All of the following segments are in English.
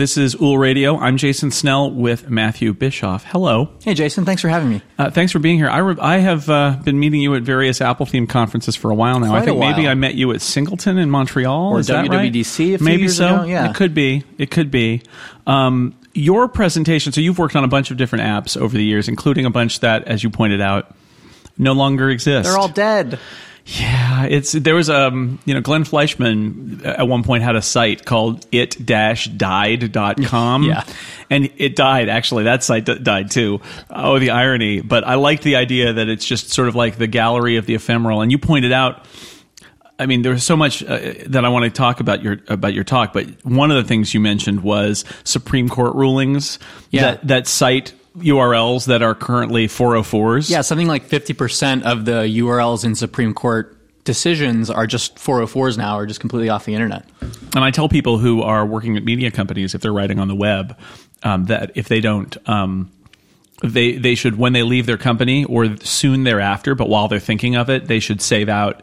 This is Úll Radio. I'm Jason Snell with Matthew Bischoff. Hello. Hey, Jason. Thanks for having me. Uh, thanks for being here. I, re- I have uh, been meeting you at various Apple themed conferences for a while now. Quite I think maybe I met you at Singleton in Montreal. Or Is right? WWDC a few maybe years so. ago, yeah. It could be. It could be. Um, your presentation. So you've worked on a bunch of different apps over the years, including a bunch that, as you pointed out, no longer exist. They're all dead. Yeah, it's there was um you know Glenn Fleischman at one point had a site called it-died.com. Yeah. And it died actually. That site d- died too. Oh, the irony. But I liked the idea that it's just sort of like the gallery of the ephemeral and you pointed out I mean, there's so much uh, that I want to talk about your about your talk, but one of the things you mentioned was Supreme Court rulings Yeah. that that cite URLs that are currently 404s. Yeah, something like 50% of the URLs in Supreme Court decisions are just 404s now, or just completely off the internet. And I tell people who are working at media companies, if they're writing on the web, um, that if they don't, um, they they should when they leave their company or soon thereafter, but while they're thinking of it, they should save out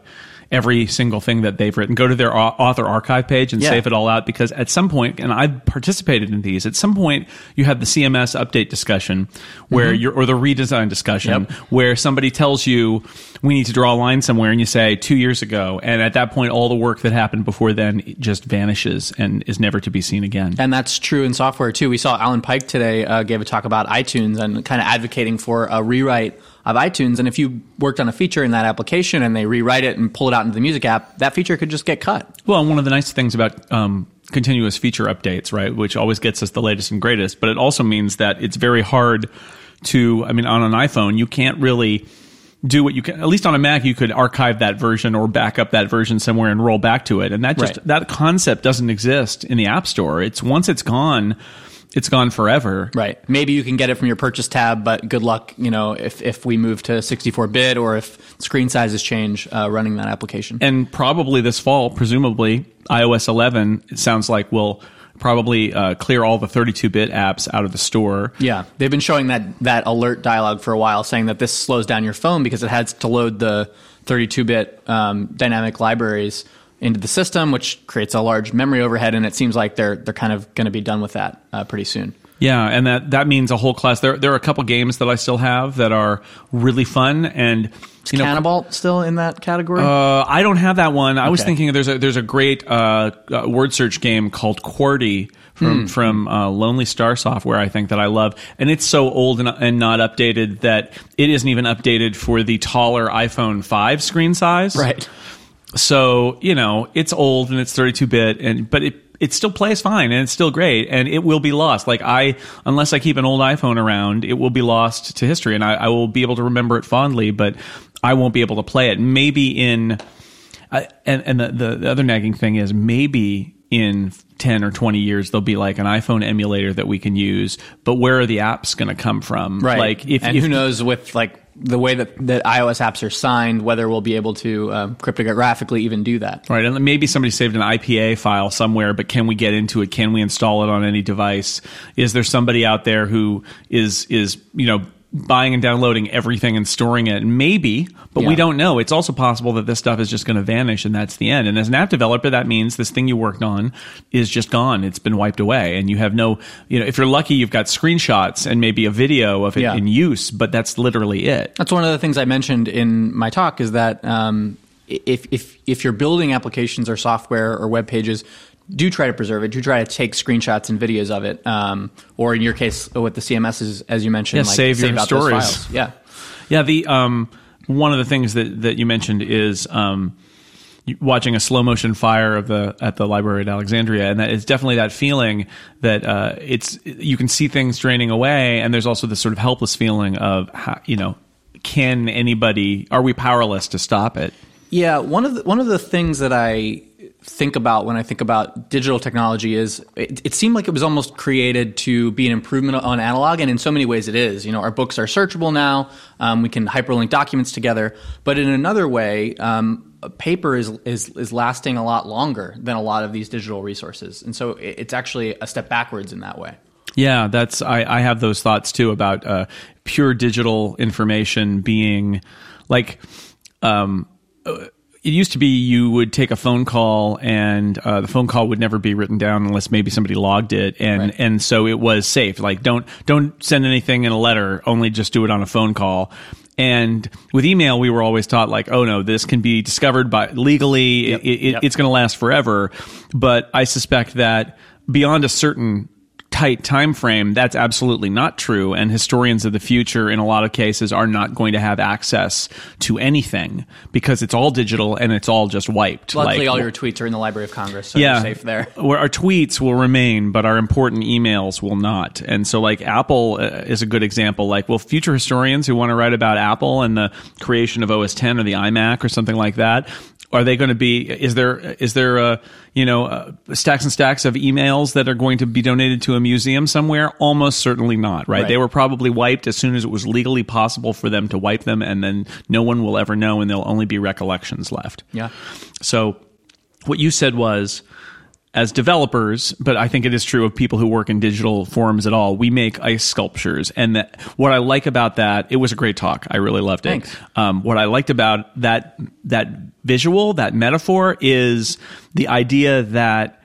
every single thing that they've written. Go to their author archive page and Yeah. save it all out because at some point, and I've participated in these. At some point, you have the CMS update discussion where you're or the redesign discussion Mm-hmm. Yep. where somebody tells you we need to draw a line somewhere and you say two years ago and at that point all the work that happened before then just vanishes and is never to be seen again And that's true in software too. We saw Alan Pike today uh, gave a talk about iTunes and kind of advocating for a rewrite of iTunes. And if you worked on a feature in that application and they rewrite it and pull it out into the music app, that feature could just get cut. well and one of the nice things about um, continuous feature updates right which always gets us the latest and greatest but it also means that it's very hard to i mean on an iphone you can't really do what you can at least on a mac you could archive that version or back up that version somewhere and roll back to it and that just Right. that concept doesn't exist in the app store it's once it's gone it's gone forever Right. Maybe you can get it from your purchase tab, but good luck, you know, if, if we move to 64 bit or if screen sizes change uh, running that application. and probably this fall, presumably iOS 11, it sounds like will probably uh, clear all the 32-bit apps out of the store. Yeah, they've been showing that that alert dialog for a while, saying that this slows down your phone because it has to load the 32-bit um, dynamic libraries into the system, which creates a large memory overhead. And it seems like they're they're kind of going to be done with that uh, pretty soon. Yeah, and that that means a whole class. There there are a couple games that I still have that are really fun, and you know, Canabalt still in that category? Uh, I don't have that one. I was thinking there's a there's a great uh, uh, word search game called QWERTY from from uh, Lonely Star Software. I think that I love, and it's so old and, and not updated that it isn't even updated for the taller iPhone five screen size. right. So you know it's old and it's 32 bit, and but it it still plays fine and it's still great, and it will be lost. Like I, unless I keep an old iPhone around, it will be lost to history, and I, I will be able to remember it fondly, but I won't be able to play it. Maybe in, I and and the, the the other nagging thing is maybe in 10 or 20 years there'll be like an iPhone emulator that we can use but where are the apps going to come from Right. like if, and if who knows with like the way that, that iOS apps are signed, whether we'll be able to um, cryptographically even do that. Right, and maybe somebody saved an IPA file somewhere, but can we get into it? Can we install it on any device? Is there somebody out there who is is you know buying and downloading everything and storing it? Maybe, but we don't know. It's also possible that this stuff is just going to vanish and that's the end. And as an app developer, that means this thing you worked on is just gone. It's been wiped away, and you have no you know if you're lucky, you've got screenshots and maybe a video of it Yeah. in use, but that's literally it. That's one of the things I mentioned in my talk is that um, if, if, if you're building applications or software or web pages, do try to preserve it. Do try to take screenshots and videos of it. Um, or in your case, with the CMSs, as you mentioned, Yeah, like save your stories. files. Yeah. Yeah, the um, one of the things that, that you mentioned is um, watching a slow motion fire of the at the library at Alexandria, and that is definitely that feeling that uh, it's you can see things draining away, and there's also this sort of helpless feeling of how, you know, can anybody? Are we powerless to stop it? Yeah, one of the, one of the things that I think about when I think about digital technology is it, it seemed like it was almost created to be an improvement on analog, and in so many ways it is. You know, our books are searchable now. Um, we can hyperlink documents together, but in another way, um, paper is, is is lasting a lot longer than a lot of these digital resources, and so it, it's actually a step backwards in that way. Yeah, that's I, I have those thoughts too about uh, pure digital information being like, um, uh, it used to be you would take a phone call and uh, the phone call would never be written down unless maybe somebody logged it. And Right. and so it was safe. Like don't don't send anything in a letter. Only just do it on a phone call. And with email we were always taught like oh no this can be discovered by legally. It, it, Yep. it's going to last forever. But i suspect that beyond a certain tight time frame that's absolutely not true and historians of the future in a lot of cases are not going to have access to anything because it's all digital and it's all just wiped Luckily, Like, all your tweets are in the Library of Congress, so yeah, you're safe there. Our tweets will remain, but our important emails will not. And so, like Apple uh, is a good example. Like, well, future historians who want to write about Apple and the creation of OS 10 or the iMac or something like that, are they going to be? Is there is there uh, you know uh, stacks and stacks of emails that are going to be donated to a museum somewhere? Almost certainly not. Right? Right. They were probably wiped as soon as it was legally possible for them to wipe them, and then no one will ever know, and there'll only be recollections left. Yeah. So what you said was as developers, but I think it is true of people who work in digital forums at all, we make ice sculptures. And that what I like about that, it was a great talk. I really loved it. Thanks. Um, what I liked about that that visual, that metaphor is the idea that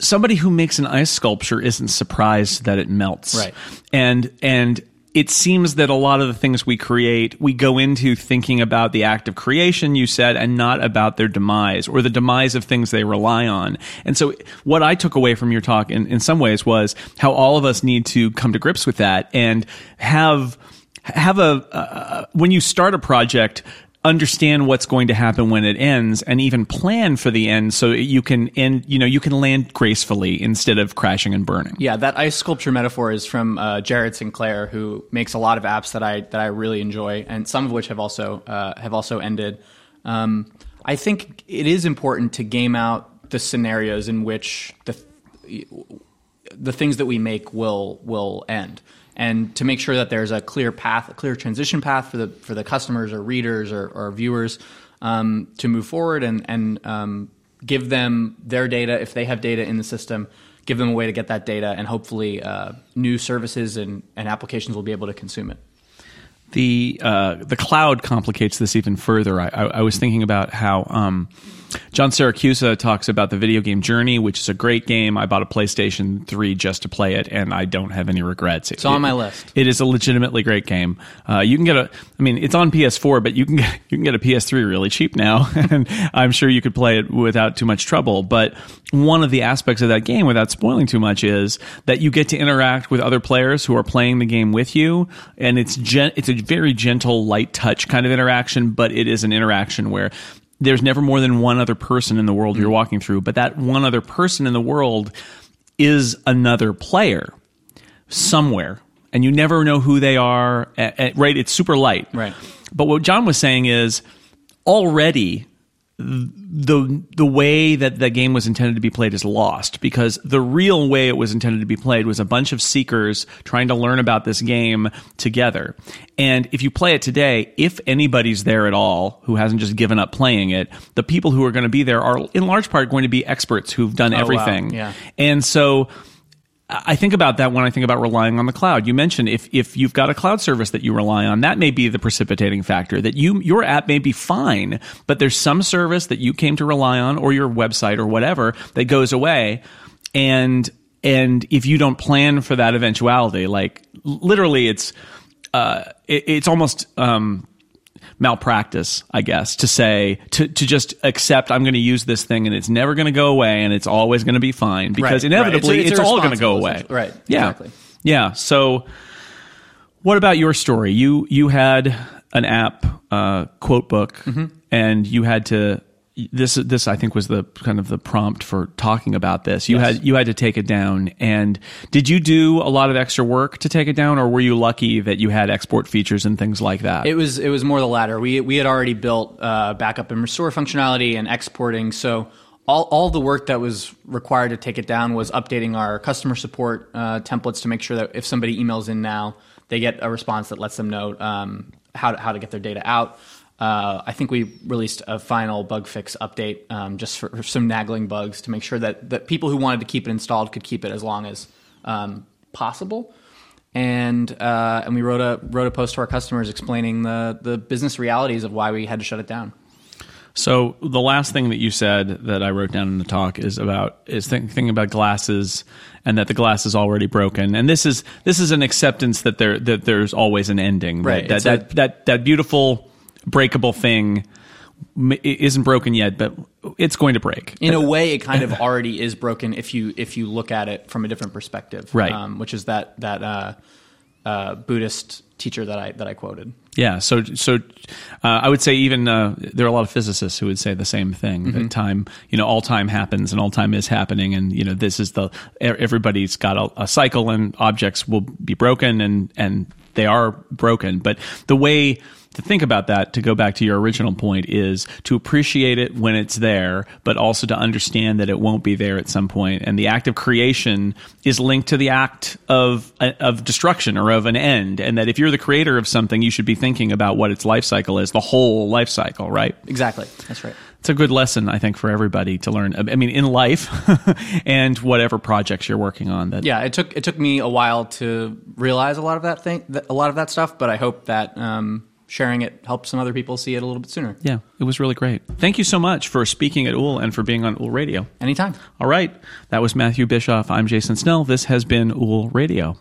somebody who makes an ice sculpture isn't surprised that it melts. Right. And and it seems that a lot of the things we create, we go into thinking about the act of creation, you said, and not about their demise or the demise of things they rely on. And so, what I took away from your talk in, in some ways was how all of us need to come to grips with that and have have a uh, when you start a project understand what's going to happen when it ends and even plan for the end so you can end you know you can land gracefully instead of crashing and burning Yeah, that ice sculpture metaphor is from uh, Jared Sinclair, who makes a lot of apps that I that I really enjoy, and some of which have also uh, have also ended. Um, I think it is important to game out the scenarios in which the the things that we make will will end, and to make sure that there's a clear path, a clear transition path for the for the customers or readers or, or viewers um, to move forward and and um, give them their data if they have data in the system. Give them a way to get that data, and hopefully, uh, new services and, and applications will be able to consume it. the uh, the cloud complicates this even further. I, I, I was thinking about how um, John Siracusa talks about the video game Journey, which is a great game. I bought a PlayStation 3 just to play it, and I don't have any regrets. It's on my list. It is a legitimately great game. Uh, you can get a, I mean, it's on PS4, but you can get, you can get a PS3 really cheap now, and I'm sure you could play it without too much trouble. But one of the aspects of that game, without spoiling too much, is that you get to interact with other players who are playing the game with you, and it's gen- it's a very gentle, light touch kind of interaction, but it is an interaction where there's never more than one other person in the world you're mm. walking through, but that one other person in the world is another player somewhere and you never know who they are a- a- right? It's super light. Right. but what john was saying is already the the way that the game was intended to be played is lost because the real way it was intended to be played was a bunch of seekers trying to learn about this game together. And if you play it today, if anybody's there at all who hasn't just given up playing it, the people who are going to be there are in large part going to be experts who've done oh, wow. everything. Yeah. And so I think about that when I think about relying on the cloud. You mentioned if if you've got a cloud service that you rely on, that may be the precipitating factor. That you your app may be fine, but there's some service that you came to rely on, or your website or whatever that goes away, and and if you don't plan for that eventuality, like literally, it's uh, it, it's almost um, malpractice, I guess, to say to to just accept I'm going to use this thing and it's never going to go away and it's always going to be fine because Right, right. inevitably It's it's, it's all going to go away. Right, Yeah. exactly. Yeah. So, what about your story? You you had an app uh, Quotebook Mm-hmm. and you had to. This this I think was the kind of the prompt for talking about this. You Yes. had you had to take it down, and did you do a lot of extra work to take it down, or were you lucky that you had export features and things like that? It was it was more the latter. We we had already built uh, backup and restore functionality and exporting. So all all the work that was required to take it down was updating our customer support uh, templates to make sure that if somebody emails in now, they get a response that lets them know um, how to, how to get their data out. Uh, I think we released a final bug fix update um, just for, for some nagging bugs to make sure that, that people who wanted to keep it installed could keep it as long as um, possible and uh, and we wrote a wrote a post to our customers explaining the the business realities of why we had to shut it down. So the last thing that you said that I wrote down in the talk is about is think, thinking about glasses and that the glass is already broken. And this is this is an acceptance that there that there's always an ending. Right. That that, a- that, that that beautiful breakable thing isn't broken yet, but it's going to break. in a way, it kind of already is broken if you if you look at it from a different perspective, Right. Um, which is that that uh, uh, Buddhist teacher that I that I quoted. Yeah, so so uh, I would say even uh, there are a lot of physicists who would say the same thing Mm-hmm. that time, you know, all time happens and all time is happening, and you know this is the everybody's got a, a cycle and objects will be broken and and they are broken, but the way to think about that to go back to your original point is to appreciate it when it's there but also to understand that it won't be there at some point. and the act of creation is linked to the act of of destruction or of an end and that if you're the creator of something you should be thinking about what its life cycle is the whole life cycle right Exactly, that's right. it's a good lesson i think for everybody to learn i mean in life and whatever projects you're working on that Yeah, it took it took me a while to realize a lot of that thing, a lot of that stuff. But I hope that um, sharing it helps some other people see it a little bit sooner. yeah it was really great thank you so much for speaking at Úll and for being on Úll radio Anytime. All right. That was Matthew Bischoff. I'm Jason Snell. This has been Úll Radio.